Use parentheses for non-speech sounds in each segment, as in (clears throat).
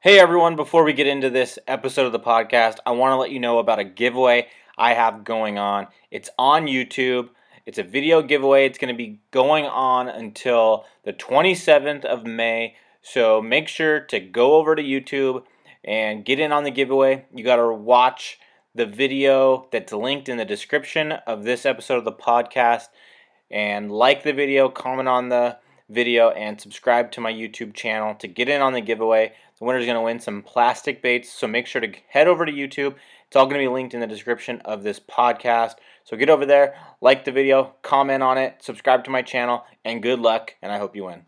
Hey everyone, before we get into this episode of the podcast, I want to let you know about a giveaway I have going on. It's on YouTube. It's a video giveaway. It's going to be going on until the 27th of May. So make sure to go over to YouTube and get in on the giveaway. You got to watch the video that's linked in the description of this episode of the podcast and like the video, comment on the video, and subscribe to my YouTube channel to get in on the giveaway. The winner is going to win some plastic baits, so make sure to head over to YouTube. It's all going to be linked in the description of this podcast. So get over there, like the video, comment on it, subscribe to my channel, and good luck, and I hope you win.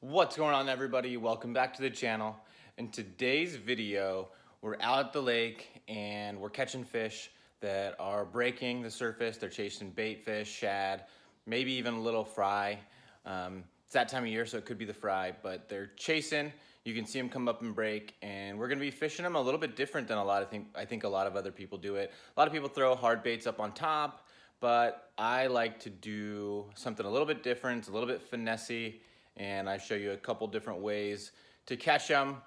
What's going on, everybody? Welcome back to the channel. In today's video, we're out at the lake and we're catching fish that are breaking the surface. They're chasing bait fish, shad, maybe even a little fry. Um, it's that time of year, so it could be the fry, but they're chasing. You can see them come up and break, and we're gonna be fishing them a little bit different than a lot of think. I think a lot of other people do it. A lot of people throw hard baits up on top, but I like to do something a little bit different, a little bit finessey, and I show you a couple different ways to catch them.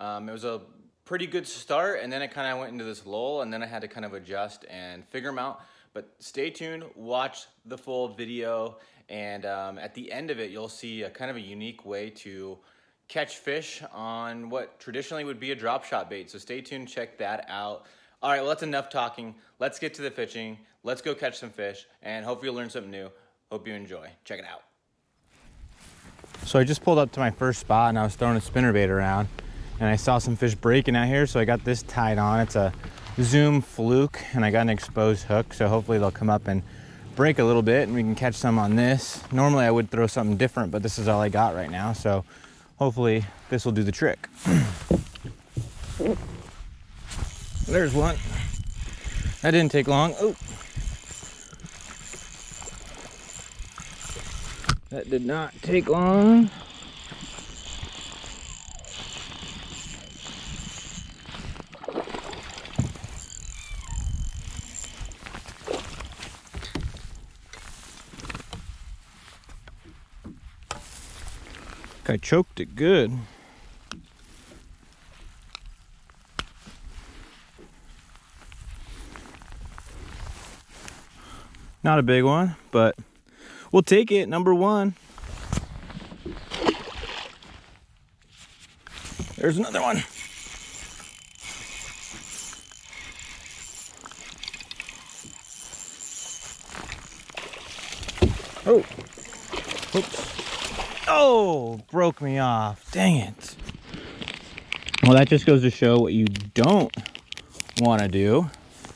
Um, it was a pretty good start, and then it kind of went into this lull, and then I had to kind of adjust and figure them out. But stay tuned, watch the full video, and um, at the end of it, you'll see a kind of a unique way to catch fish on what traditionally would be a drop shot bait. So stay tuned, check that out. All right, well, that's enough talking. Let's get to the fishing. Let's go catch some fish, and hope you'll learn something new. Hope you enjoy. Check it out. So I just pulled up to my first spot, and I was throwing a spinnerbait around, and I saw some fish breaking out here, so I got this tied on. It's a Zoom fluke, and I got an exposed hook, so hopefully they'll come up and break a little bit, and we can catch some on this. Normally I would throw something different, but this is all I got right now, so hopefully this will do the trick. (clears throat) There's one. That didn't take long. Oh. That did not take long. Choked it good. Not a big one, but we'll take it. Number one. There's another one. Oh, oops. Oh, broke me off. Dang it. Well, that just goes to show what you don't want to do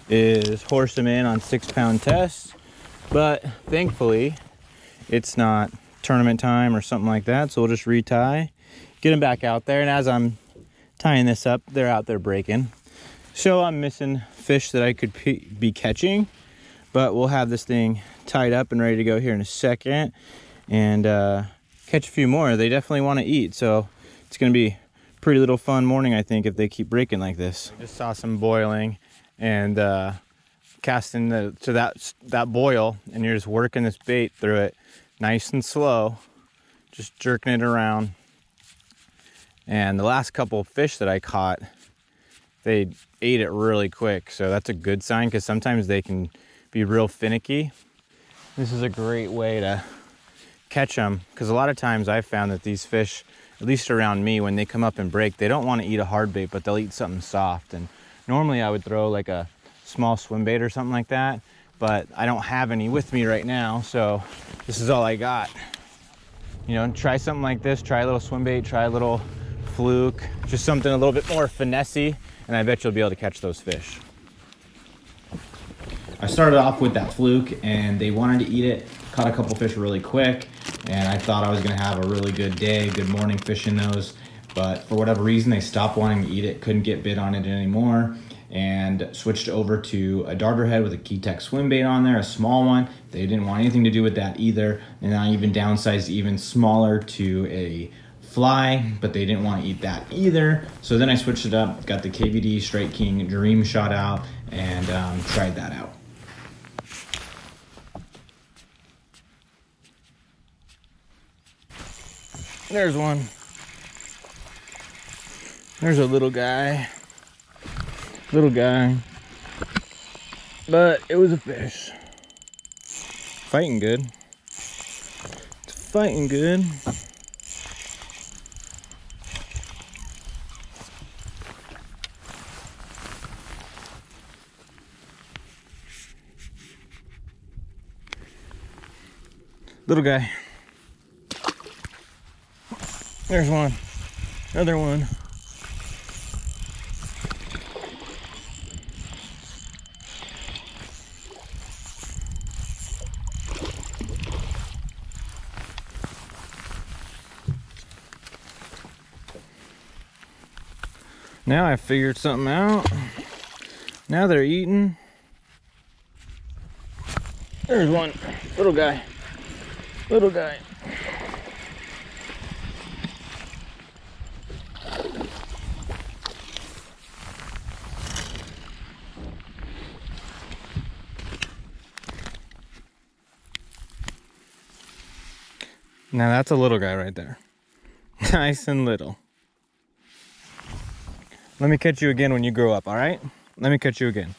is horse them in on six pound tests. But thankfully, it's not tournament time or something like that. So we'll just retie, get them back out there. And as I'm tying this up, they're out there breaking. So I'm missing fish that I could be catching, but we'll have this thing tied up and ready to go here in a second. And uh, catch a few more. They definitely want to eat, so it's going to be pretty little fun morning, I think, if they keep breaking like this. I just saw some boiling and uh, casting the, to that, that boil, and you're just working this bait through it nice and slow, just jerking it around. And the last couple fish that I caught, they ate it really quick, so that's a good sign because sometimes they can be real finicky. This is a great way to catch them because a lot of times I've found that these fish, at least around me, when they come up and break, they don't want to eat a hard bait, but they'll eat something soft. And normally I would throw like a small swim bait or something like that, but I don't have any with me right now, so this is all I got. You know, try something like this, try a little swim bait, try a little fluke, just something a little bit more finessey, and I bet you'll be able to catch those fish. I started off with that fluke and they wanted to eat it, caught a couple fish really quick, and I thought I was gonna have a really good day, good morning fishing those. But for whatever reason, they stopped wanting to eat it, couldn't get bit on it anymore, and switched over to a darter head with a Keitech swim bait on there, a small one. They didn't want anything to do with that either. And I even downsized even smaller to a fly, but they didn't want to eat that either. So then I switched it up, got the KVD Strike King Dream Shot out, and um, tried that out. There's one. There's a little guy. Little guy. But it was a fish. Fighting good. It's fighting good. Little guy. There's one. Another one. Now I figured something out. Now they're eating. There's one little guy. Little guy. Now that's a little guy right there. (laughs) nice and little. Let me catch you again when you grow up, all right? Let me catch you again.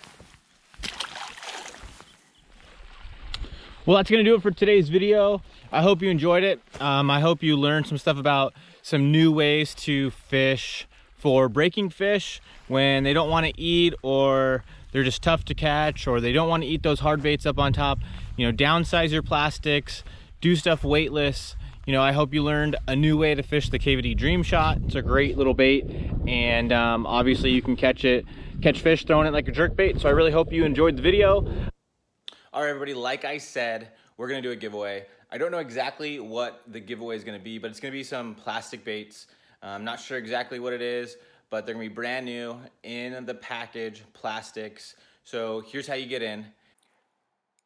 Well, that's gonna do it for today's video. I hope you enjoyed it. Um, I hope you learned some stuff about some new ways to fish for breaking fish when they don't wanna eat or they're just tough to catch or they don't wanna eat those hard baits up on top. You know, downsize your plastics, do stuff weightless, you know, I hope you learned a new way to fish the KVD Dream Shot. It's a great little bait, and um, obviously you can catch it, catch fish throwing it like a jerk bait. So I really hope you enjoyed the video. All right, everybody, like I said, we're gonna do a giveaway. I don't know exactly what the giveaway is gonna be, but it's gonna be some plastic baits. I'm not sure exactly what it is, but they're gonna be brand new in the package, plastics. So here's how you get in.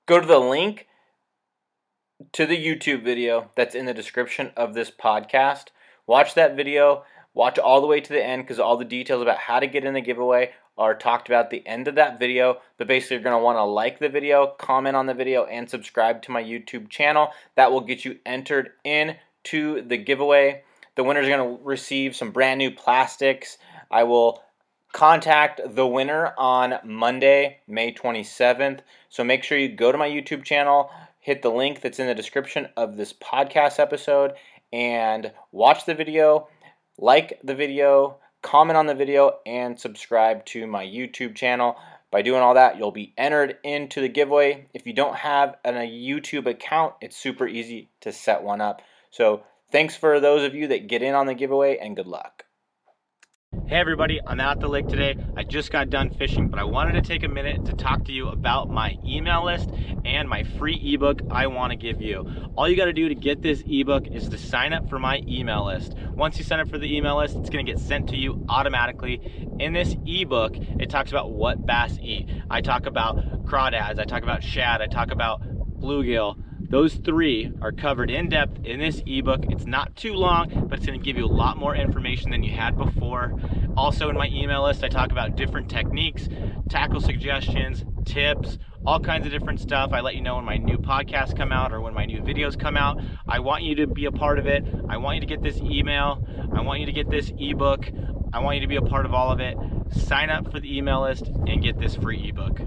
Go to the link to the YouTube video that's in the description of this podcast. Watch that video. Watch all the way to the end because all the details about how to get in the giveaway are talked about at the end of that video. But basically, you're going to want to like the video, comment on the video, and subscribe to my YouTube channel. That will get you entered in to the giveaway. The winners are going to receive some brand new plastics. I will contact the winner on Monday, May 27th. So make sure you go to my YouTube channel, hit the link that's in the description of this podcast episode and watch the video, like the video, comment on the video, and subscribe to my YouTube channel. By doing all that, you'll be entered into the giveaway. If you don't have a YouTube account, it's super easy to set one up. So, thanks for those of you that get in on the giveaway, and good luck. Hey everybody, I'm out at the lake today. I just got done fishing, but I wanted to take a minute to talk to you about my email list and my free ebook I want to give you. All you got to do to get this ebook is to sign up for my email list. Once you sign up for the email list, it's going to get sent to you automatically. In this ebook, it talks about what bass eat. I talk about crawdads, I talk about shad, I talk about bluegill, those three are covered in depth in this ebook. It's not too long, but it's gonna give you a lot more information than you had before. Also in my email list, I talk about different techniques, tackle suggestions, tips, all kinds of different stuff. I let you know when my new podcasts come out or when my new videos come out. I want you to be a part of it. I want you to get this email. I want you to get this ebook. I want you to be a part of all of it. Sign up for the email list and get this free ebook.